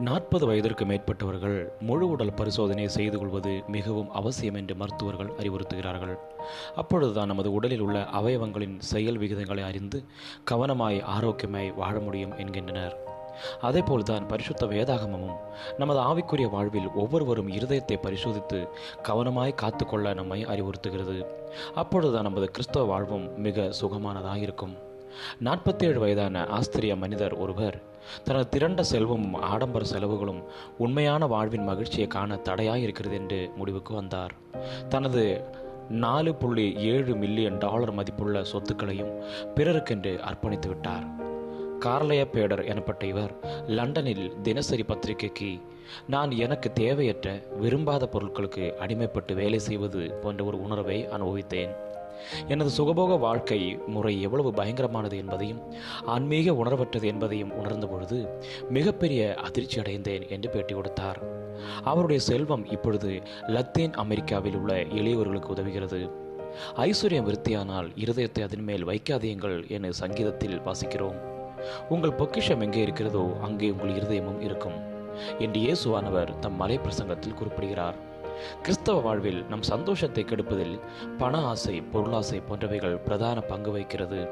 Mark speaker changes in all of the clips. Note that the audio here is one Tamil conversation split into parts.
Speaker 1: நாற்பது வயதிற்கு மேற்பட்டவர்கள் முழு உடல் பரிசோதனை செய்து கொள்வது மிகவும் அவசியம் என்று மருத்துவர்கள் அறிவுறுத்துகிறார்கள். அப்பொழுதுதான் நமது உடலில் உள்ள அவயவங்களின் செயல் விகிதங்களை அறிந்து கவனமாய் ஆரோக்கியமாய் வாழ முடியும் என்கின்றனர். அதேபோல்தான் பரிசுத்த வேதாகமமும் நமது ஆவிக்குரிய வாழ்வில் ஒவ்வொருவரும் இருதயத்தை பரிசோதித்து கவனமாய் காத்துக்கொள்ள நம்மை அறிவுறுத்துகிறது. அப்பொழுதுதான் நமது கிறிஸ்தவ வாழ்வும் மிக சுகமானதாக இருக்கும் நாற்பத்தேழு வயதான ஆஸ்திரிய மனிதர் ஒருவர் தனது திரண்ட செல்வமும் ஆடம்பர செலவுகளும் உண்மையான வாழ்வின் மகிழ்ச்சியை காண தடையாக இருக்கிறது என்று முடிவுக்கு வந்தார். தனது நாலு புள்ளி ஏழு மில்லியன் டாலர் மதிப்புள்ள சொத்துக்களையும் பிறருக்கென்று அர்ப்பணித்து விட்டார். கார்லய பேடர் எனப்பட்ட இவர் லண்டனில் தினசரி பத்திரிகைக்கு நான் எனக்கு தேவையற்ற விரும்பாத பொருட்களுக்கு அடிமைப்பட்டு வேலை செய்வது போன்ற ஒரு உணர்வை அனுபவித்தேன். எனது சுகபோக வாழ்க்கை முறை எவ்வளவு பயங்கரமானது என்பதையும் ஆன்மீக உணர்வற்றது என்பதையும் உணர்ந்த பொழுது மிகப்பெரிய அதிர்ச்சி அடைந்தேன் என்று பேட்டி கொடுத்தார். அவருடைய செல்வம் இப்பொழுது லத்தீன் அமெரிக்காவில் உள்ள எளியவர்களுக்கு உதவுகிறது. ஐஸ்வர்யம் விருத்தியானால் இருதயத்தை அதன் மேல் வைக்காதீங்கள் என சங்கீதத்தில் வாசிக்கிறோம். உங்கள் பொக்கிஷம் எங்கே இருக்கிறதோ அங்கே உங்கள் இருதயமும் இருக்கும் என்று இயேசுவானவர் தம் மலை பிரசங்கத்தில் குறிப்பிடுகிறார். கிறிஸ்தவ வாழ்வில் நம் சந்தோஷத்தை கெடுப்பதில் பண ஆசை பொருளாசை போன்றவைகள் பிரதான பங்கு வகிக்கிறது.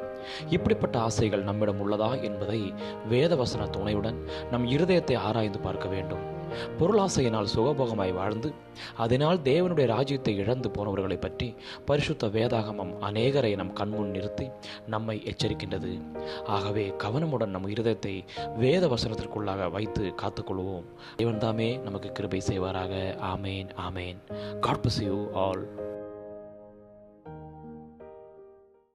Speaker 1: இப்படிப்பட்ட ஆசைகள் நம்மிடம் உள்ளதா என்பதை வேதவசன துணையுடன் நம் இருதயத்தை ஆராய்ந்து பார்க்க வேண்டும். பொருளாசையினால் சுகபோகமாய் வாழ்ந்து அதனால் தேவனுடைய ராஜ்யத்தை இழந்து போனவர்களை பற்றி பரிசுத்த வேதாகமம் அநேகரை நம் கண்முன் நிறுத்தி நம்மை எச்சரிக்கின்றது. ஆகவே கவனமுடன் நம் இருதயத்தை வேத வசனத்திற்குள்ளாக வைத்து காத்துக்கொள்வோம். இவன்தாமே நமக்கு கிருபை செய்வாராக. ஆமேன் ஆமேன். God you all